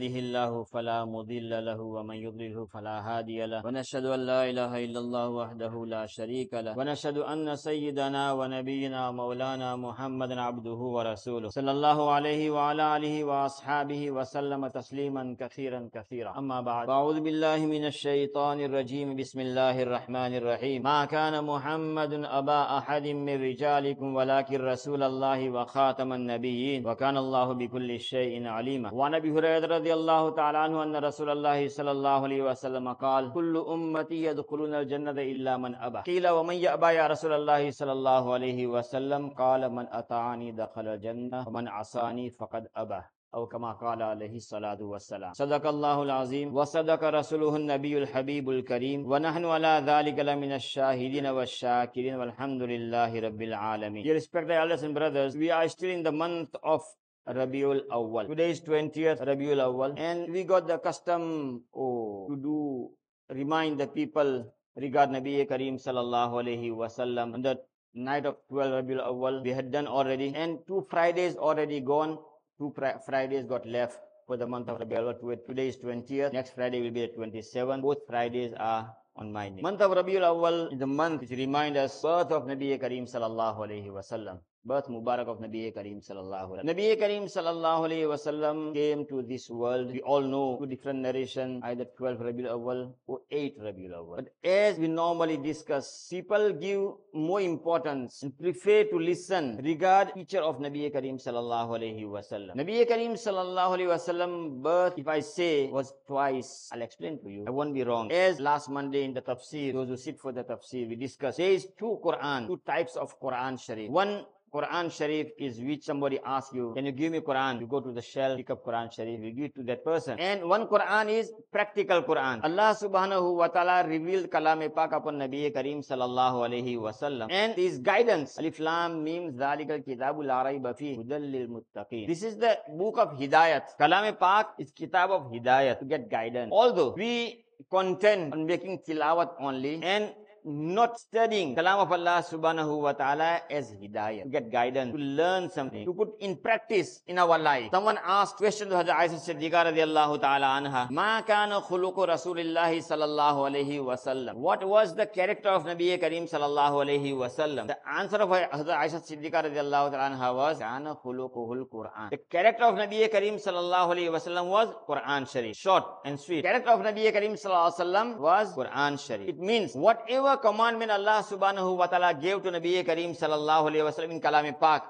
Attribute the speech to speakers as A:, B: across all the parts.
A: يهده الله فلا مضل له ومن يضلله فلا هادي له. ونشهد أن لا إله إلا الله وحده لا شريك له. ونشهد أن سيدنا ونبينا مولانا محمد عبده ورسوله. صلى الله عليه وعلى آله وأصحابه وسلم تسليما كثيرا كثيرا. أما بعد أعوذ بالله من الشيطان الرجيم. بسم الله الرحمن الرحيم. ما كان محمد أبا أحد من رجالكم ولكن رسول الله وخاتم النبيين. وكان الله بكل شيء عليما. وعن أبي هريرة رضي الله تعالى عنه أن رسول الله صلى الله عليه وسلم قال كل أمتي يدخلون الجنة إلا من أبى قيل ومن يأبى يا رسول الله صلى الله عليه وسلم؟ قال من أطاعني دخل الجنة ومن عصاني فقد أبى أو كما قال عليه الصلاة والسلام. صدق الله العظيم وصدق رسوله النبي الحبيب الكريم ونحن على ذلك لمن الشاهدين والشاكرين والحمد لله رب العالمين Dear respected elders and brothers, we are still in the month of Rabiul Awwal. Today is 20th Rabiul Awal. and we got the custom oh, to do remind the people regarding Nabi Kareem sallallahu alaihi wasallam on the night of 12 Rabiul Awal, we had done already and two Fridays already gone two Fridays got left for the month of Rabiul Awal. Today is 20th. Next Friday will be the 27th. Both Fridays are on my name. Month of Rabiul Awal is the month which reminds us birth of Nabi Kareem sallallahu alaihi wasallam birth Mubarak of Nabi Kareem sallallahu Nabi Kareem sallallahu alaihi wasallam came to this world. We all know two different narration, either 12 Rabiul Awal or 8 Rabiul Awal. But as we normally discuss, people give more importance and prefer to listen regard feature of Nabi Kareem sallallahu alaihi wasallam. Nabi Kareem sallallahu alaihi wasallam birth, if I say, was twice. I'll explain to you. I won't be wrong. As last Monday in the tafsir, those who sit for the tafsir, we discussed. There is two Quran, two types of Quran Sharif. One Quran Sharif is which somebody asks you, can you give me Quran? You go to the shelf, pick up Quran Sharif, you give it to that person. And one Quran is practical Quran. Allah subhanahu wa ta'ala revealed kalam pak upon Nabi Kareem sallallahu alayhi wa sallam. And this guidance, Alif Lam Mim Zalikal Kitabul Arayba Fi Hudallil. This is the book of Hidayat. Kalam pak is kitab of Hidayat to get guidance. Although we content on making tilawat only and not studying kalam of Allah subhanahu wa ta'ala as hidayah, to get guidance, to learn something, to put in practice in our life. Someone asked question to Hazrat Aisha Siddiqa radiallahu ta'ala anha, Ma kana khuluqu Rasulillahi sallallahu alayhi wa sallam. What was the character of Nabi Kareem sallallahu alayhi wa sallam? The answer of Hazrat Aisha Siddiqa radiallahu ta'ala anha was, Kana khuluquhul Quran. The character of Nabi Kareem sallallahu alayhi wa sallam was Quran Sharif. Short and sweet. Character of Nabi Kareem sallallahu alayhi wa sallam was Quran Sharif. It means whatever commandment Allah subhanahu wa ta'ala gave to Nabi Kareem sallallahu alayhi wa sallam in Kalam Pak,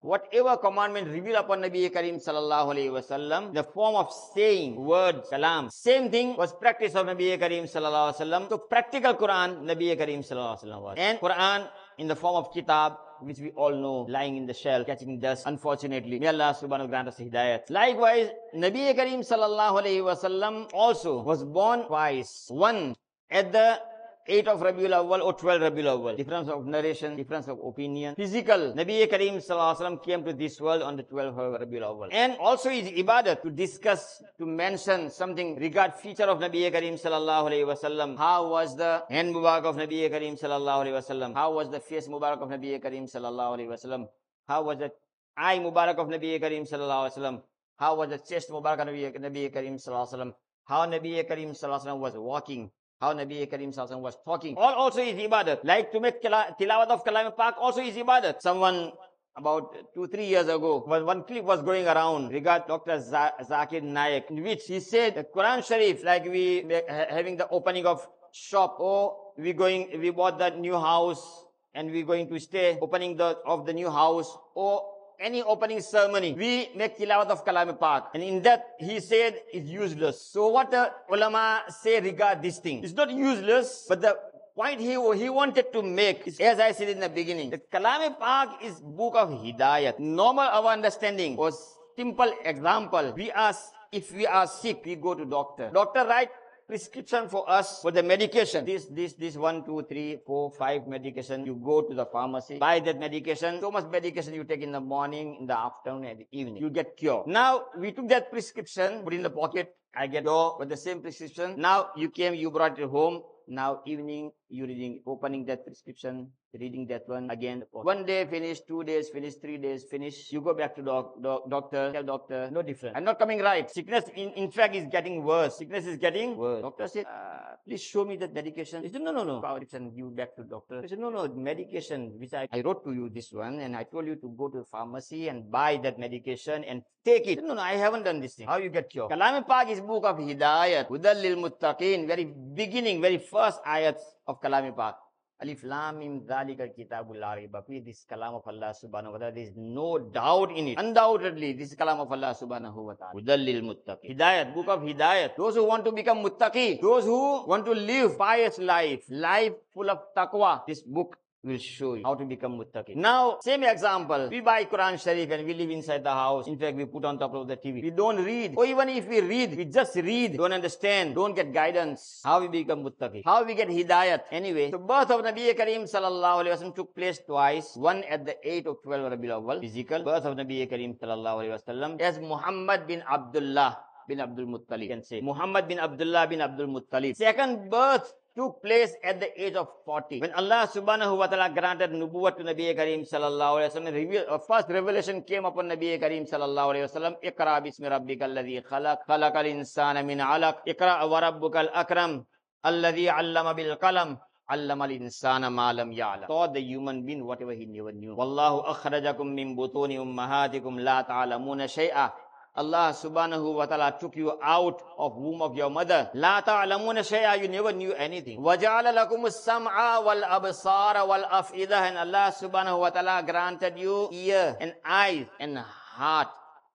A: whatever commandment revealed upon Nabi Kareem sallallahu alayhi wa sallam, the form of saying, word, salam, same thing was practice of Nabi Kareem sallallahu alayhi wa sallam. So practical Quran, Nabi Kareem sallallahu alayhi wa sallam. And Quran in the form of kitab, which we all know, lying in the shell, catching dust, unfortunately. May Allah subhanahu grant us hidayat. Likewise, Nabi Kareem sallallahu alayhi wa sallam also was born twice. One at the 8 of Rabiul Awwal or 12 Rabiul Awwal. Difference of narration, difference of opinion. Physical. Nabi Kareem Sallallahu came to this world on the 12th of Rabiul Awwal. And also is ibadat to discuss, to mention something regard feature of Nabi Kareem Sallallahu Alaihi Wasallam. How was the hand Mubarak of Nabi Kareem Sallallahu Alaihi Wasallam? How was the face Mubarak of Nabi Kareem Sallallahu Alaihi Wasallam? How was the eye Mubarak of Nabi Kareem Sallallahu Alaihi Wasallam? How was the chest Mubarak of Nabi, Nabi Kareem Sallallahu Alaihi Wasallam? How Nabi Kareem Sallallahu Alaihi Wasallam was walking? How Nabi Karim Sallallahu was talking. All also is ibadat. Like to make tilawat of Kalam Pak also is ibadat. Someone about two, three years ago, when one clip was going around regarding Dr. Zakir Naik, in which he said the Quran Sharif, like we having the opening of shop, oh, we going, we bought that new house and we going to stay, opening the of the new house, or any opening ceremony, we make tilawat of Kalam. And in that, he said it's useless. So what the ulama say regard this thing? It's not useless, but the point he, he wanted to make is, as I said in the beginning, the Kalam is book of Hidayat. Normal our understanding was simple example. We are, if we are sick, we go to doctor. Doctor write prescription for us for the medication. This, this, this one, two, three, four, five medication. You go to the pharmacy, buy that medication. So much medication you take in the morning, in the afternoon, and the evening. You get cure. Now, we took that prescription, put in the pocket. I get cure with the same prescription. Now, you came, you brought it home. now evening you reading, opening that prescription, reading that one again. One day finish, two days finish, three days finish. You go back to doc, doc, doctor, tell doctor, no different. I'm not coming right. Sickness, in, in fact, is getting worse. Sickness is getting worse. Doctor said, uh, please show me that medication. He said, no, no, no. Power and give back to doctor. He said, no, no, medication, which I, I wrote to you this one, and I told you to go to the pharmacy and buy that medication and take it. Said, no, no, I haven't done this thing. How you get cured? Kalam Pak is book of Hidayat, Hudal lil Muttaqin, very beginning, very first ayats of Kalam Pak. Alif Lam Mim Zalika Kitabul La Raiba Fi. This kalam of Allah Subhanahu wa Taala. There is no doubt in it. Undoubtedly, this is kalam of Allah Subhanahu wa Taala. Hudallil Muttaqi. Hidayat, book of Hidayat. Those who want to become muttaqi, those who want to live pious life, life full of taqwa. This book will show you how to become muttaqi. Now, same example. We buy Quran Sharif and we live inside the house. In fact, we put on top of the TV. We don't read. Or even if we read, we just read, don't understand, don't get guidance. How we become muttaqi. How we get hidayat. Anyway, the birth of Nabi Kareem sallallahu alayhi wasallam took place twice. One at the 8 of 12 Rabiul Awwal, physical birth of Nabi Kareem sallallahu alayhi wasallam as Muhammad bin Abdullah bin Abdul Muttalib. You can say Muhammad bin Abdullah bin Abdul Muttalib. Second birth took place at the age of 40. When Allah subhanahu wa ta'ala granted nubuwwat to Nabi Kareem sallallahu alayhi wa sallam, reveal, uh, first revelation came upon Nabi Kareem sallallahu alayhi wa sallam, Iqra bismi rabbika alladhi khalaq, khalaqal insana min alaq, Iqra wa rabbukal akram, alladhi allama bil qalam, allama. Taught the human being whatever he never knew. Wallahu akhrajakum min butuni ummahatikum la ta'lamuna shay'a. Allah subhanahu wa ta'ala took you out of womb of your mother. La ta'lamuna shay'a, you never knew anything. وَجَعَلَ لَكُمُ السَّمْعَ وَالْأَبْصَارَ وَالْأَفْئِدَةَ And Allah subhanahu wa ta'ala granted you ear and eyes and heart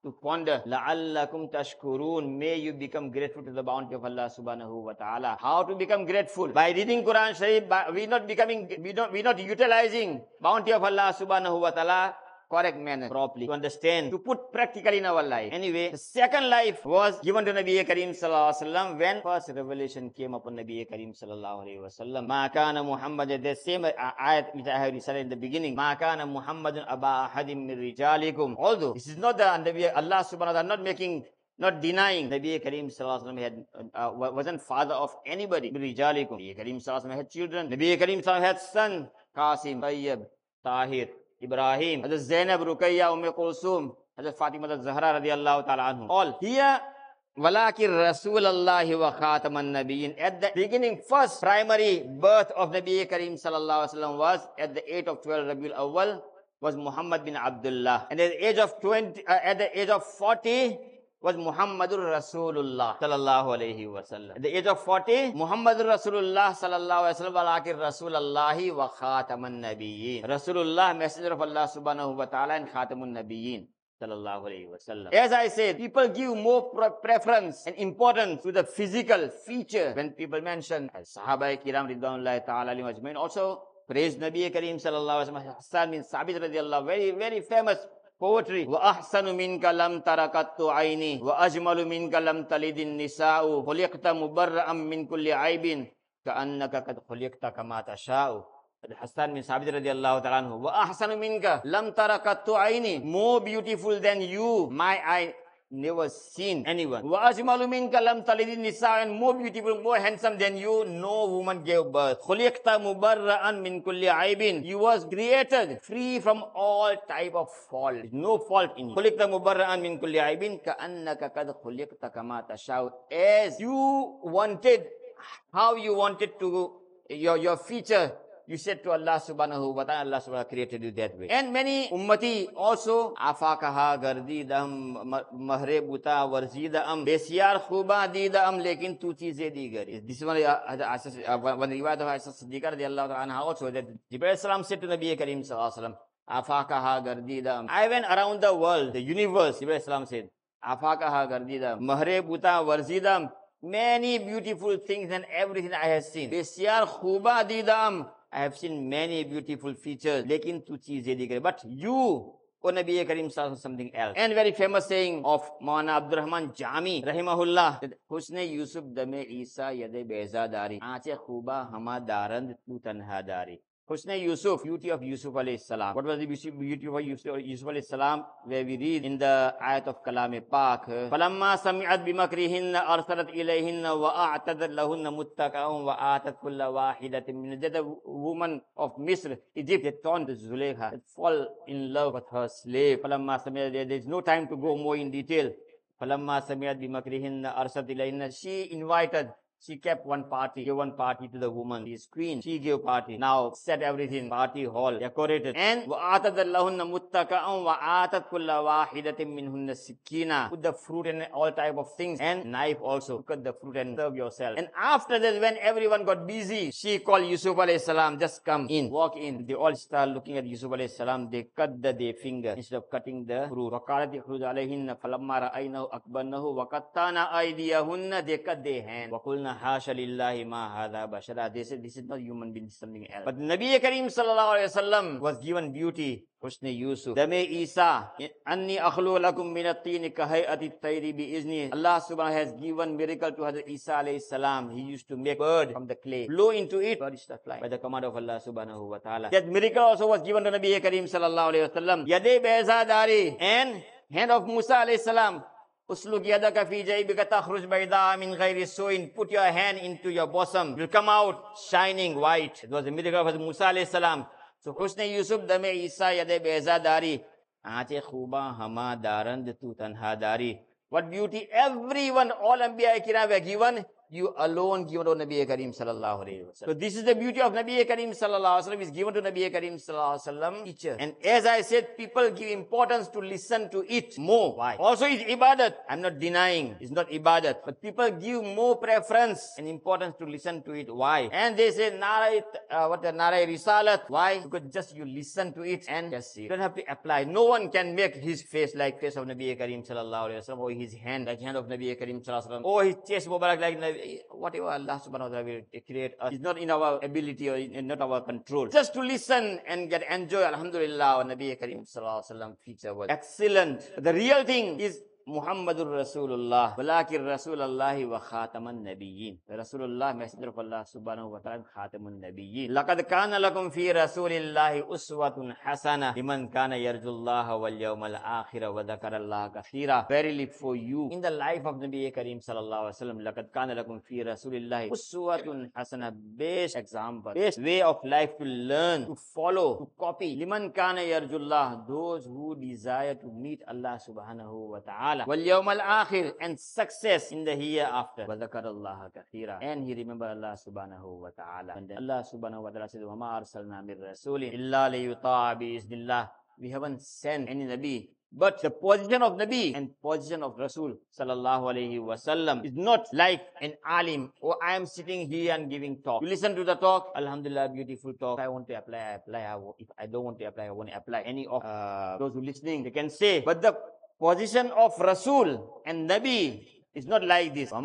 A: to ponder. لَعَلَّكُمْ تَشْكُرُونَ May you become grateful to the bounty of Allah subhanahu wa ta'ala. How to become grateful? By reading Quran Sharif, by, we're not becoming, we don't, we're not utilizing bounty of Allah subhanahu wa ta'ala correct manner, properly, to understand, to put practically in our life. Anyway, the second life was given to Nabi Kareem sallallahu alaihi wasallam when first revelation came upon Nabi Kareem sallallahu alaihi wasallam. Ma kana Muhammad, the same ayat which I have recited in the beginning. Ma kana Muhammadun aba ahadim min rijalikum. Although this is not the Nabi Allah subhanahu wa ta'ala not making not denying Nabi Kareem Sallallahu had uh, wasn't father of anybody. Nabi Kareem Sallallahu had children. Nabi Kareem Sallallahu had son Qasim, Tayyib, Tahir, Ibrahim, Hazrat Zainab, Ruqayya, Umm Kulsum, Hazrat Fatima, Hazrat Zahra radiallahu ta'ala anhu. All here, Walakir Rasulullahi wa Khataman Nabiyyin. At the beginning, first primary birth of Nabi Kareem sallallahu alaihi wasallam was at the age of 12 Rabiul Awwal was Muhammad bin Abdullah. And at the age of 20, uh, at the age of 40, was Muhammadur Rasulullah sallallahu alayhi wa sallam. At the age of 40, Muhammadur Rasulullah sallallahu alayhi wa sallam walakir Rasulallahi wa khataman nabiyyin. Rasulullah, messenger of Allah subhanahu wa ta'ala and khatamun nabiyyin. As I said, people give more preference and importance to the physical feature when people mention Sahaba kiram ridwanullahi ta'ala ajmain. Also, praise Nabi Kareem sallallahu alayhi wa sallam. Hassan bin Sabit radiallahu, very, very famous poetry. Wa ahsanu minka lam tarakattu aini wa ajmalu minka lam talidin nisa'u khuliqta mubarra'an min kulli aibin ka'annaka kad khuliqta kama tasha'u. Hassan bin Sabit radhiyallahu ta'ala anhu wa ahsanu minka lam tarakattu aini more beautiful than you my eye never seen anyone. Ajmalu minka lam talidin nisa and more beautiful, more handsome than you, no woman gave birth. Khuliqta mubarra'an min kulli aibin. You was created free from all type of fault. No fault in you. Khuliqta mubarra'an min kulli aibin ka'annaka kad khuliqta kama tashaw. As you wanted, how you wanted to, your, your feature, you said to Allah subhanahu wa ta'ala, Allah subhanahu wa ta'ala created you that way. And many ummati also, afakaha gardidam, mahre buta warzidam, besyar khuba didam, lekin tu cheeze digar. This one, uh, uh, one riwayat of Aisha Siddiqa radiallahu ta'ala also, that Jibreel said to Nabi Karim sallallahu alayhi wa sallam, afakaha gardidam. I went around the world, the universe, Jibreel said, afakaha gardidam, mahre buta warzidam, many beautiful things and everything I have seen. Besyar khuba didam, I have seen many beautiful features. Lekin tu cheeze digar. But you, O Nabi Karim saw something else. And very famous saying of Maulana Abdul Rahman Jami, rahimahullah, that Husne Yusuf dame Isa yade beza dari. Aache khuba hama darand tu tanha dari. Husna Yusuf, beauty of Yusuf alayhi salam. What was the beauty beauty of Yusuf, Yusuf alayhi salam? Where we read in the ayat of Kalam Pak, فَلَمَّا سَمِعَتْ بِمَكْرِهِنَّ أَرْسَلَتْ إِلَيْهِنَّ وَأَعْتَدَتْ لَهُنَّ مُتَّكَأً وَآتَتْ كُلَّ وَاحِدَةٍ مِنْ That the woman of Misr, Egypt, had turned to Zuleikha, had fall in love with her slave. فَلَمَّا سَمِعَتْ There is no time to go more in detail. فَلَمَّا سَمِعَتْ بِمَكْرِهِنَّ أَرْسَلَتْ إِلَيْهِنَّ She invited she kept one party, gave one party to the woman. His queen, she gave party. Now set everything, party hall, decorated. And وَآتَتْ اللَّهُنَّ مُتَّكَأً وَآتَتْ كُلَّ وَاحِدَةٍ مِّنْهُنَّ سِكِّينًا Put the fruit and all type of things. And knife also. Cut the fruit and serve yourself. And after that, when everyone got busy, she called Yusuf alayhi salam, just come in, walk in. They all start looking at Yusuf alayhi salam. They cut the their finger instead of cutting the fruit. وَقَالَتْ يَخْرُجْ عَلَيْهِنَّ فَلَمَّا رَأَيْنَهُ أَكْبَرْنَهُ وَقَطَّعْنَ أَيْدِيَهُنَّ They cut their hand. وَقُلْنَا qulna hasha lillahi ma hadha bashara. They said this is not human being, something else. But Nabi Karim sallallahu alayhi wasallam was given beauty. Husni Yusuf. Dame Isa. Anni akhlu lakum minatini kahayati tayri bi izni. Allah subhanahu has given miracle to Hazrat Isa alayhi salam. He used to make bird from the clay. Blow into it. Bird started flying. By the command of Allah subhanahu wa ta'ala. That miracle also was given to Nabi Karim sallallahu alayhi wasallam. Yade Behzadari. And hand of Musa alayhi salam. Uslug yadaka fi jaybika takhruj bayda min ghairi suin. Put your hand into your bosom. You'll come out shining white. It was a miracle of the Musa alayhi salam. So Husni Yusuf dame Isa yade beza dari. Aate khuba hama darand tu tanha dari. What beauty everyone, all Anbiya kiram were given you alone given to Nabi Karim sallallahu alayhi wa So this is the beauty of Nabi Karim sallallahu alayhi wa is given to Nabi Karim sallallahu alayhi wa teacher. And as I said, people give importance to listen to it more. Why? Also it's ibadat. I'm not denying. It's not ibadat. But people give more preference and importance to listen to it. Why? And they say, Narai, uh, what the Narai Risalat. Why? Because just you listen to it and just see. You don't have to apply. No one can make his face like face of Nabi Karim sallallahu alayhi wa or his hand like hand of Nabi Karim sallallahu alayhi wa or his chest mubarak like Nabi whatever Allah subhanahu wa ta'ala will create us is not in our ability or in, not our control. Just to listen and get enjoy, Alhamdulillah, Nabi Karim sallallahu alaihi wasallam feature was excellent. The real thing is Muhammadur Rasulullah, Balakir Rasulullah wa Khataman Nabiyyin. Rasulullah, Messenger of Allah subhanahu wa ta'ala, Khatamun Nabiyyin. Laqad kana lakum fi Rasulillahi uswatun hasana liman kana yarjullaha wal yawmal akhira wa dhakara Allah kathira. Verily for you, in the life of Nabi Kareem sallallahu alaihi wasallam, laqad kana lakum fi Rasulillahi uswatun hasana. Best example, best way of life to learn, to follow, to copy. Liman kana yarjullah, those who desire to meet Allah subhanahu wa ta'ala. Ta'ala. Wal yawmal akhir and success in the hereafter. Wa kathira. And he remember Allah subhanahu wa ta'ala. And then Allah subhanahu wa ta'ala said, Wa ma arsalna rasulin illa liyuta'a. We haven't sent any Nabi but the position of Nabi and position of Rasul sallallahu alayhi wasallam is not like an alim or oh, I am sitting here and giving talk. You listen to the talk, Alhamdulillah, beautiful talk. If I want to apply, I apply. If I don't want to apply, I won't apply. Any of uh, those who listening, they can say. But the position of Rasul and Nabi is not like this. You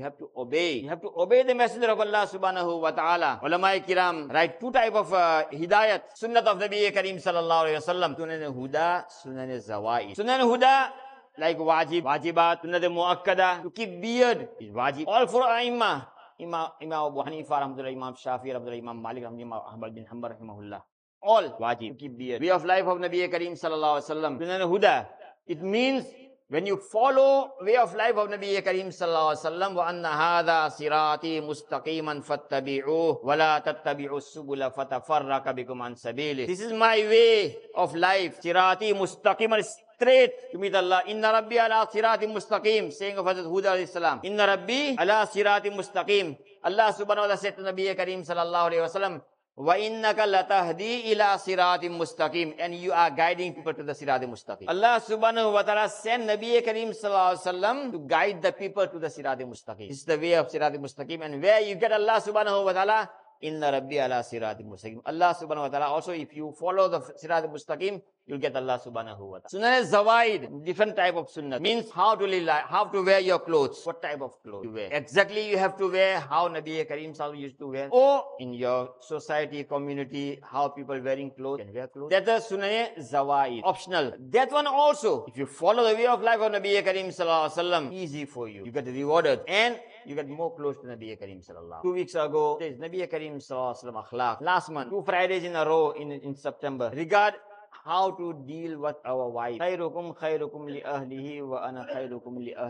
A: have to obey. You have to obey the messenger of Allah subhanahu wa ta'ala. Ulama kiram write two type of uh, hidayat. Sunnat of Nabi Karim sallallahu alayhi wa sallam. Sunan huda, sunan zawai. Sunan huda like wajib, wajibat, sunnat muakkada. To keep beard is wajib. All for ai Imam, Imam Abu Hanifa, Imam Shafi, Imam Malik, Imam Ahmad bin Hanbal, Rahimahullah all wajib to keep the way of life of Nabi Karim sallallahu alaihi wasallam. Sunan Huda. It means when you follow way of life of Nabi Karim sallallahu alaihi wasallam wa anna hadha sirati mustaqiman fattabi'uh wa la tattabi'u subula fatafarraqa bikum an sabili. This is my way of life. Sirati mustaqiman straight to meet Allah. Inna Rabbi ala sirati mustaqim. Saying of Hazrat Huda alayhi salam. Inna Rabbi ala sirati mustaqim. Allah subhanahu wa ta'ala said to Nabi Kareem sallallahu alayhi wa sallam, and you are guiding people to the Sirati Mustaqim. Allah subhanahu wa ta'ala sent Nabi Karim sallallahu alayhi wa to guide the people to the Sirati Mustaqim. This is the way of Sirati Mustaqim. And where you get Allah subhanahu wa ta'ala Inna Rabbi ala Sirat Mustaqim. Allah subhanahu wa ta'ala also, if you follow the Sirat Mustaqim, you'll get Allah subhanahu wa ta'ala. Sunnah Zawaid, different type of sunnah. Means how to live how to wear your clothes. What type of clothes you wear. Exactly you have to wear how Nabi Karim Sallallahu used to wear. Or in your society, community, how people wearing clothes can wear clothes. That's a Sunnah Zawaid. Optional. That one also, if you follow the way of life of Nabi Karim Sallallahu Alaihi Wasallam, easy for you. You get rewarded. And you get more close to Nabi Karim sallallahu. Two weeks ago, there's Nabi Karim sallallahu akhlaq. Last month, two Fridays in a row in, in September. Regard how to deal with our wife. Khairukum khairukum li ahlihi wa ana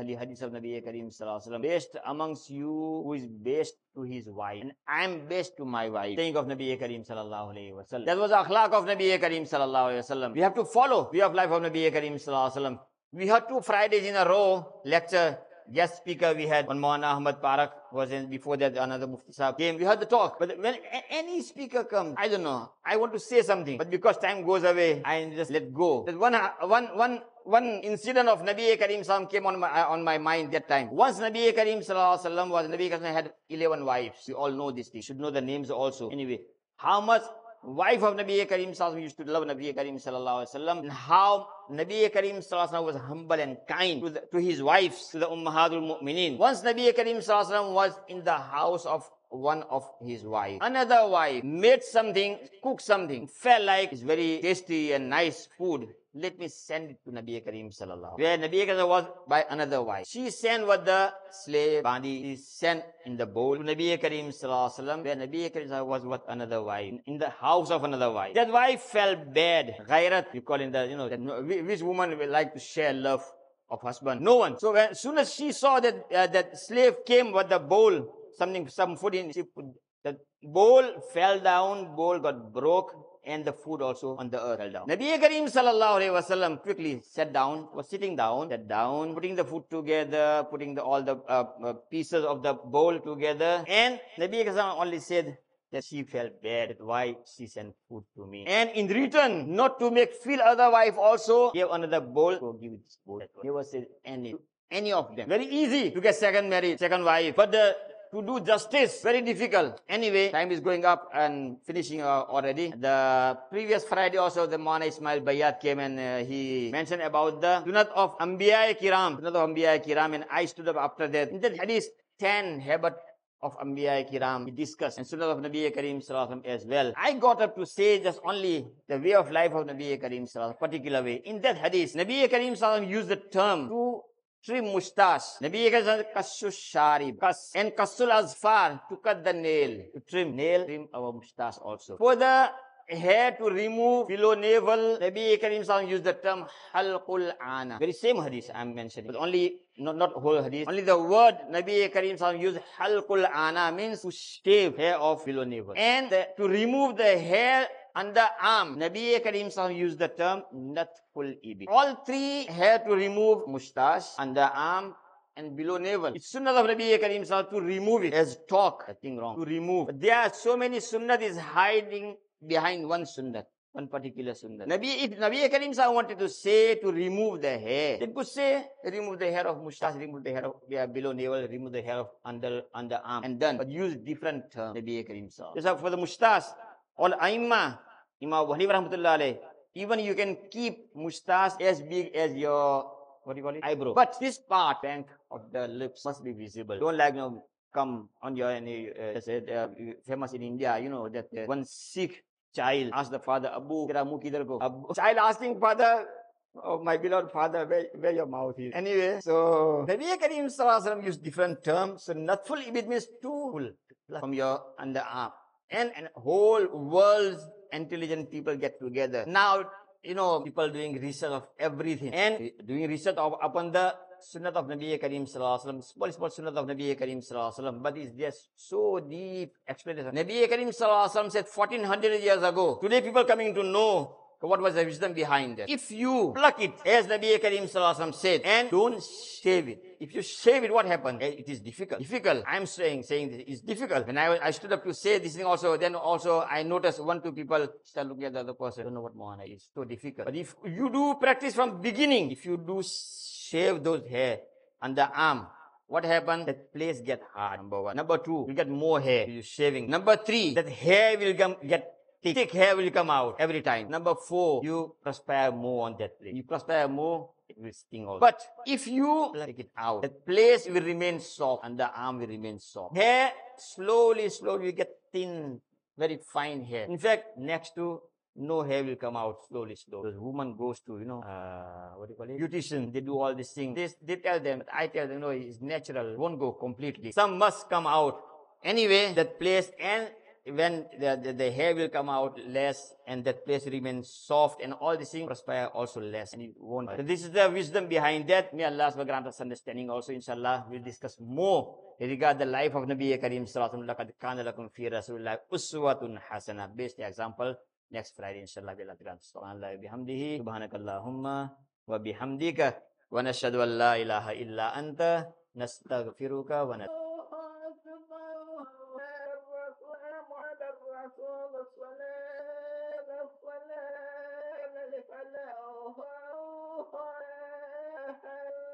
A: li. Hadith of Nabi Karim sallallahu alaihi wasallam. Best amongst you who is best to his wife. And I'm best to my wife. Think of Nabi Karim sallallahu alaihi wasallam. That was akhlaq of Nabi Karim sallallahu alaihi wasallam. We have to follow We have life of Nabi Karim sallallahu alaihi wasallam. We had two Fridays in a row lecture guest speaker we had Maulana Ahmad Parak was in before that another Mufti Sahib came. We heard the talk. But when any speaker comes, I don't know. I want to say something, but because time goes away, I just let go. That one, one, one, one incident of Nabi Karim Salam came on my on my mind that time. Once Nabi Karim Sallallahu was Nabi Karim had eleven wives. We all know this. They should know the names also. Anyway, how much wife of Nabi Karim Sallallahu used to love Nabi Karim Sallallahu Alaihi Wasallam how Nabi Karim Sallallahu was humble and kind to, the, to his wives, to the Ummahatul Mu'mineen. Once Nabi Karim Sallallahu Alaihi was in the house of one of his wife. Another wife made something, cooked something, felt like it's very tasty and nice food. Let me send it to Nabi Karim Sallallahu. Where Nabi Karim was by another wife. She sent what the slave Bandi sent in the bowl to Nabi Karim Sallallahu where Nabi Karim was what another wife. In the house of another wife. That wife felt bad. Ghairat, you call in the, you know, that, which woman will like to share love of husband? No one. So when, as soon as she saw that uh, that slave came with the bowl, something, some food in, she put, the bowl fell down, bowl got broke, and the food also on the earth fell down. Nabi Karim sallallahu alayhi wasallam quickly sat down, was sitting down, sat down, putting the food together, putting the, all the uh, uh, pieces of the bowl together. And Nabi Karim only said, that she felt bad. Why she sent food to me. And in return, not to make feel other wife also, gave another bowl. So give it this bowl. Never said any, any of them. Very easy to get second married, second wife. But the to do justice. Very difficult. Anyway, time is going up and finishing uh, already. The previous Friday also, the Mana Ismail Bayat came and uh, he mentioned about the sunat of Anbiya Kiram. Sunat of Anbiya Kiram and I stood up after that. In that hadith, 10 habit of Anbiya Kiram, we discussed, and Sunnah of Nabi Karim Sallallahu as well. I got up to say just only the way of life of Nabi Karim Sallallahu particular way. In that hadith, Nabi Karim Sallallahu used the term to trim mustache. Nabi kassu sharib. And kassul azfar, to cut the nail. To trim nail, trim our mustache also. For the hair to remove below navel, Nabi Karim Sallam used the term halqul ana. Very same hadith I'm mentioning, but only not, not whole hadith. Only the word Nabi Karim Sallam used halqul ana means to shave hair off below navel. And the, to remove the hair under arm. Nabi Karim used the term natful ibi. All three hair to remove mustache, under arm, and below navel. It's sunnah of Nabi Karim to remove it as talk. Nothing wrong. To remove. But there are so many sunnah is hiding behind one sunnah. One particular sunnah. Nabi, if Nabi Karim wanted to say to remove the hair, they could say remove the hair of mustache, remove the hair of yeah, below navel, remove the hair of under underarm, and done. But use different term. Nabi Karim Just for the mustache, all Aima, Imam Abu Rahmatullah even you can keep mustache as big as your, what do you call it? Eyebrow. But this part, bank of the lips must be visible. Don't like, you know, come on your, any, uh, said, uh, famous in India, you know, that uh, one Sikh child asked the father, Abu, tera muh kidhar ko? Abu, child asking father, Oh, my beloved father, where, where your mouth is. Anyway, so Nabi Karim Sallallahu used different terms. So, natful ibid means to from your underarm and, and whole world's intelligent people get together. Now, you know, people doing research of everything and doing research of, upon the Sunnah of Nabi Karim Sallallahu Alaihi small, small Sunnah of Nabi Karim Sallallahu Alaihi Wasallam, but it's just so deep explanation. Nabi Karim Sallallahu Alaihi Wasallam said 1400 years ago. Today people coming to know what was the wisdom behind it? If you pluck it, as Nabi Karim Sallallahu said, and don't shave it. If you shave it, what happens? Eh, it is difficult. Difficult. I'm saying, saying this. It's difficult. When I, I stood up to say this thing also, then also I noticed one, two people start looking at the other person. I don't know what mohana is. So difficult. But if you do practice from beginning, if you do shave those hair on the arm, what happens? That place get hard, number one. Number two, you get more hair. You're shaving. Number three, that hair will come get thick, hair will come out every time. Number four, you perspire more on that place. You perspire more, it will sting also. But if you take it out, that place will remain soft and the arm will remain soft. Hair slowly, slowly will get thin, very fine hair. In fact, next to no hair will come out slowly, slowly. The woman goes to, you know, uh, what do you call it? Beautician. They do all these things. They, they tell them, I tell them, no, it's natural. Won't go completely. Some must come out. Anyway, that place and when the, the, the, hair will come out less and that place remains soft and all these things perspire also less and it won't. So this is the wisdom behind that. May Allah grant us understanding also inshallah. We'll discuss more regarding the life of Nabi Karim sallallahu alaihi wasallam. fi rasulillah uswatun hasanah. Based example next Friday inshallah we'll grant subhanallah bihamdihi subhanakallahumma wa bihamdika wa nashhadu an la ilaha illa anta nastaghfiruka wa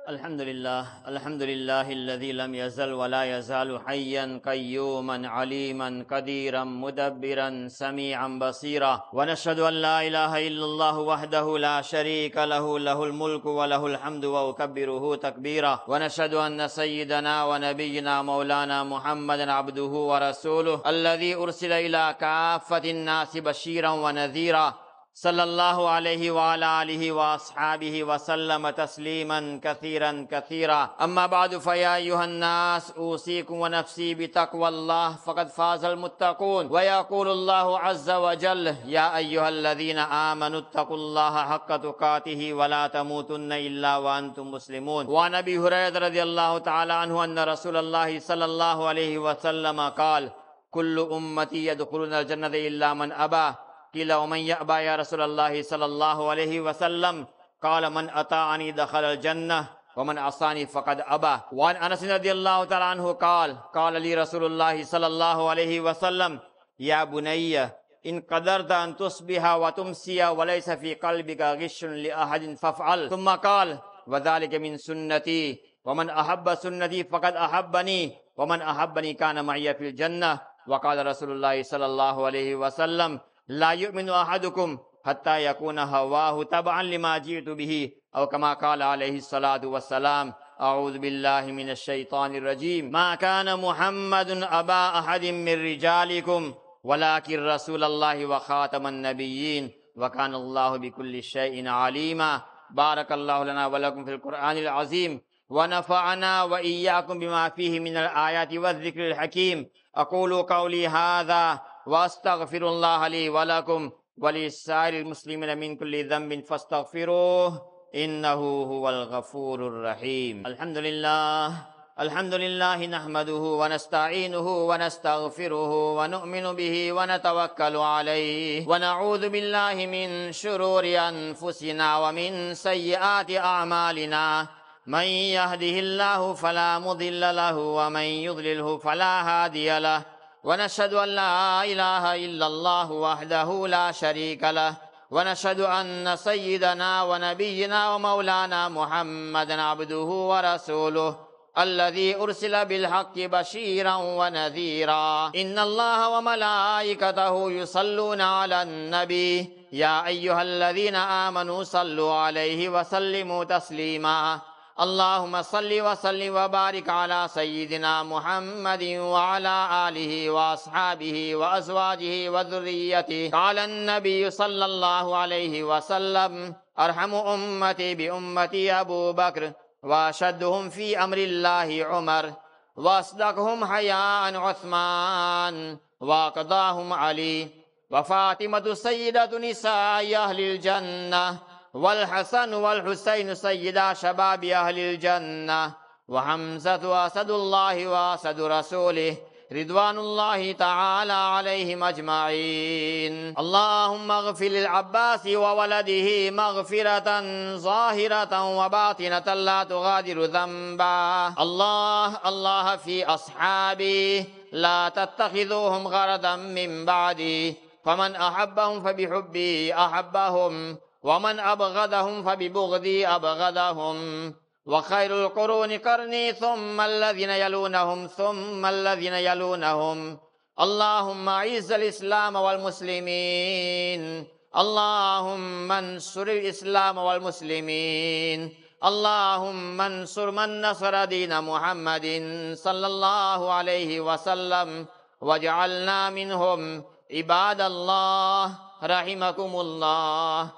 A: الحمد لله الحمد لله الذي لم يزل ولا يزال حيا قيوما عليما قديرا مدبرا سميعا بصيرا. ونشهد أن لا إله إلا الله وحده لا شريك له له الملك وله الحمد وأكبره تكبيرا. ونشهد أن سيدنا ونبينا مولانا محمدا عبده ورسوله الذي أرسل إلى كافة الناس بشيرا ونذيرا. صلى الله عليه وعلى آله وأصحابه وسلم تسليما كثيرا كثيرا أما بعد فيا أيها الناس أوصيكم ونفسي بتقوى الله فقد فاز المتقون ويقول الله عز وجل يا أيها الذين آمنوا اتقوا الله حق تقاته ولا تموتن إلا وأنتم مسلمون وعن أبي هريرة رضي الله تعالى عنه أن رسول الله صلى الله عليه وسلم قال كل أمتي يدخلون الجنة إلا من أبى قيل ومن يأبى يا رسول الله صلى الله عليه وسلم؟ قال من أطاعني دخل الجنة ومن عصاني فقد أبى. وعن أنس رضي الله تعالى عنه قال قال لي رسول الله صلى الله عليه وسلم يا بني إن قدرت أن تصبح وتمسي وليس في قلبك غش لأحد فافعل. ثم قال وذلك من سنتي ومن أحب سنتي فقد أحبني ومن أحبني كان معي في الجنة. وقال رسول الله صلى الله عليه وسلم لا يؤمن أحدكم حتى يكون هواه تبعا لما جئت به أو كما قال عليه الصلاة والسلام أعوذ بالله من الشيطان الرجيم. ما كان محمد أبا أحد من رجالكم ولكن رسول الله وخاتم النبيين وكان الله بكل شيء عليما. بارك الله لنا ولكم في القرآن العظيم. ونفعنا وإياكم بما فيه من الآيات والذكر الحكيم. أقول قولي هذا واستغفر الله لي ولكم ولسائر المسلمين من كل ذنب فاستغفروه إنه هو الغفور الرحيم. الحمد لله الحمد لله نحمده ونستعينه ونستغفره ونؤمن به ونتوكل عليه. ونعوذ بالله من شرور أنفسنا ومن سيئات أعمالنا. من يهده الله فلا مضل له ومن يضلله فلا هادي له. ونشهد أن لا إله إلا الله وحده لا شريك له ونشهد أن سيدنا ونبينا ومولانا محمدا عبده ورسوله الذي أرسل بالحق بشيرا ونذيرا. إن الله وملائكته يصلون على النبي. يا أيها الذين آمنوا صلوا عليه وسلموا تسليما. اللهم صل وسلم وبارك على سيدنا محمد وعلى آله وأصحابه وأزواجه وذريته قال النبي صلى الله عليه وسلم أرحم أمتي بأمتي أبو بكر وأشدهم في أمر الله عمر وأصدقهم حياء عثمان وأقضاهم علي وفاطمة سيدة نساء أهل الجنة والحسن والحسين سيدا شباب أهل الجنة وحمزة أسد الله وأسد رسوله رضوان الله تعالى عليهم أجمعين. اللهم اغفر للعباس وولده مغفرة ظاهرة وباطنة لا تغادر ذنبا. الله الله في أصحابي لا تتخذوهم غرضا من بعدي. فمن أحبهم فبحبي أحبهم. ومن أبغضهم فببغضي أبغضهم. وخير القرون قرني ثم الذين يلونهم ثم الذين يلونهم.
B: اللهم أعز الإسلام والمسلمين. اللهم انصر الإسلام والمسلمين. اللهم انصر من نصر دين محمد صلى الله عليه وسلم. واجعلنا منهم عباد الله رحمكم الله.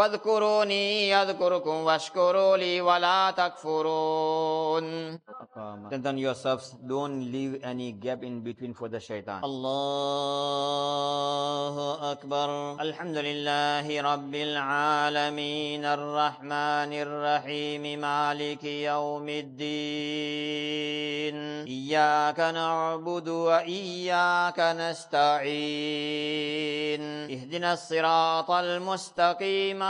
B: فاذكروني يذكركم واشكروا لي ولا تكفرون.
A: Strengthen yourselves. Don't leave any gap in between for the shaitan.
B: الله أكبر الحمد لله رب العالمين الرحمن الرحيم مالك يوم الدين إياك نعبد وإياك نستعين اهدنا الصراط المستقيم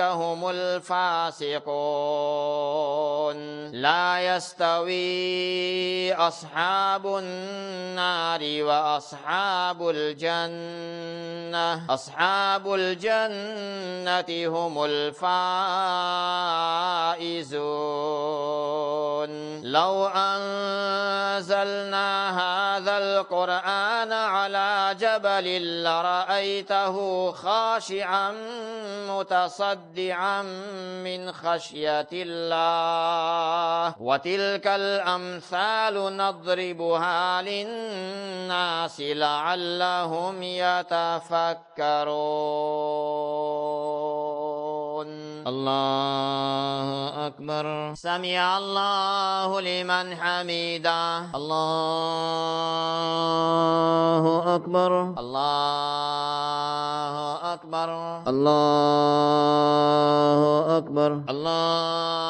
B: هم الفاسقون. لا يستوي أصحاب النار وأصحاب الجنة. أصحاب الجنة هم الفائزون. لو أنزلنا هذا القرآن على جبل لرأيته خاشعا متصدعا من خشية الله. وتلك الأمثال نضربها للناس لعلهم يتفكرون. الله أكبر. سمع الله لمن حميده. الله أكبر. الله أكبر. الله أكبر. الله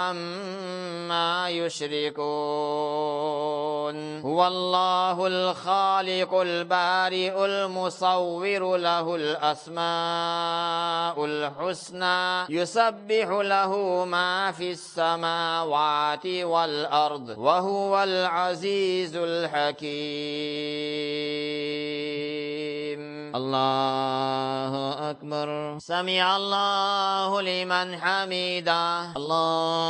B: عما يشركون هو الله الخالق البارئ المصور له الأسماء الحسنى يسبح له ما في السماوات والأرض وهو العزيز الحكيم الله أكبر. سمع الله لمن حميده الله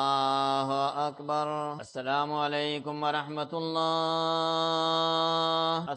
B: أكبر. السلام عليكم ورحمة الله.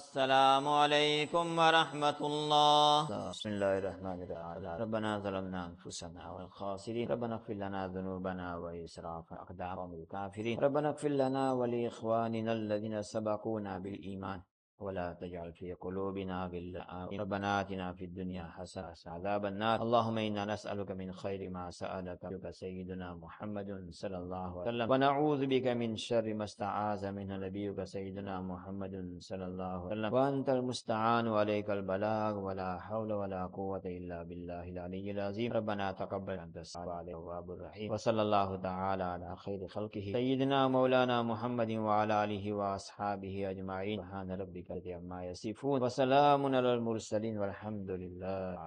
B: السلام عليكم ورحمة الله.
A: بسم الله الرحمن الرحيم. ربنا ظلمنا أنفسنا والخاسرين. ربنا اغفر لنا ذنوبنا وإسراف اقدارنا الكافرين ربنا اغفر لنا ولإخواننا الذين سبقونا بالإيمان. ولا تجعل في قلوبنا غلا ربنا آتنا في الدنيا حسنة عذاب النار. اللهم إنا نسألك من خير ما سألك بك سيدنا محمد صلى الله عليه وسلم. ونعوذ بك من شر ما استعاذ منه نبيك سيدنا محمد صلى الله عليه وسلم. وأنت المستعان وعليك البلاغ. ولا حول ولا قوة إلا بالله العلي العظيم. ربنا تقبل أنت السلام عليه الرب الرحيم. وصلى الله تعالى على خير خلقه. سيدنا مولانا محمد وعلى آله وأصحابه أجمعين. سبحان ربك العزة عما يصفون. وسلام على المرسلين والحمد لله.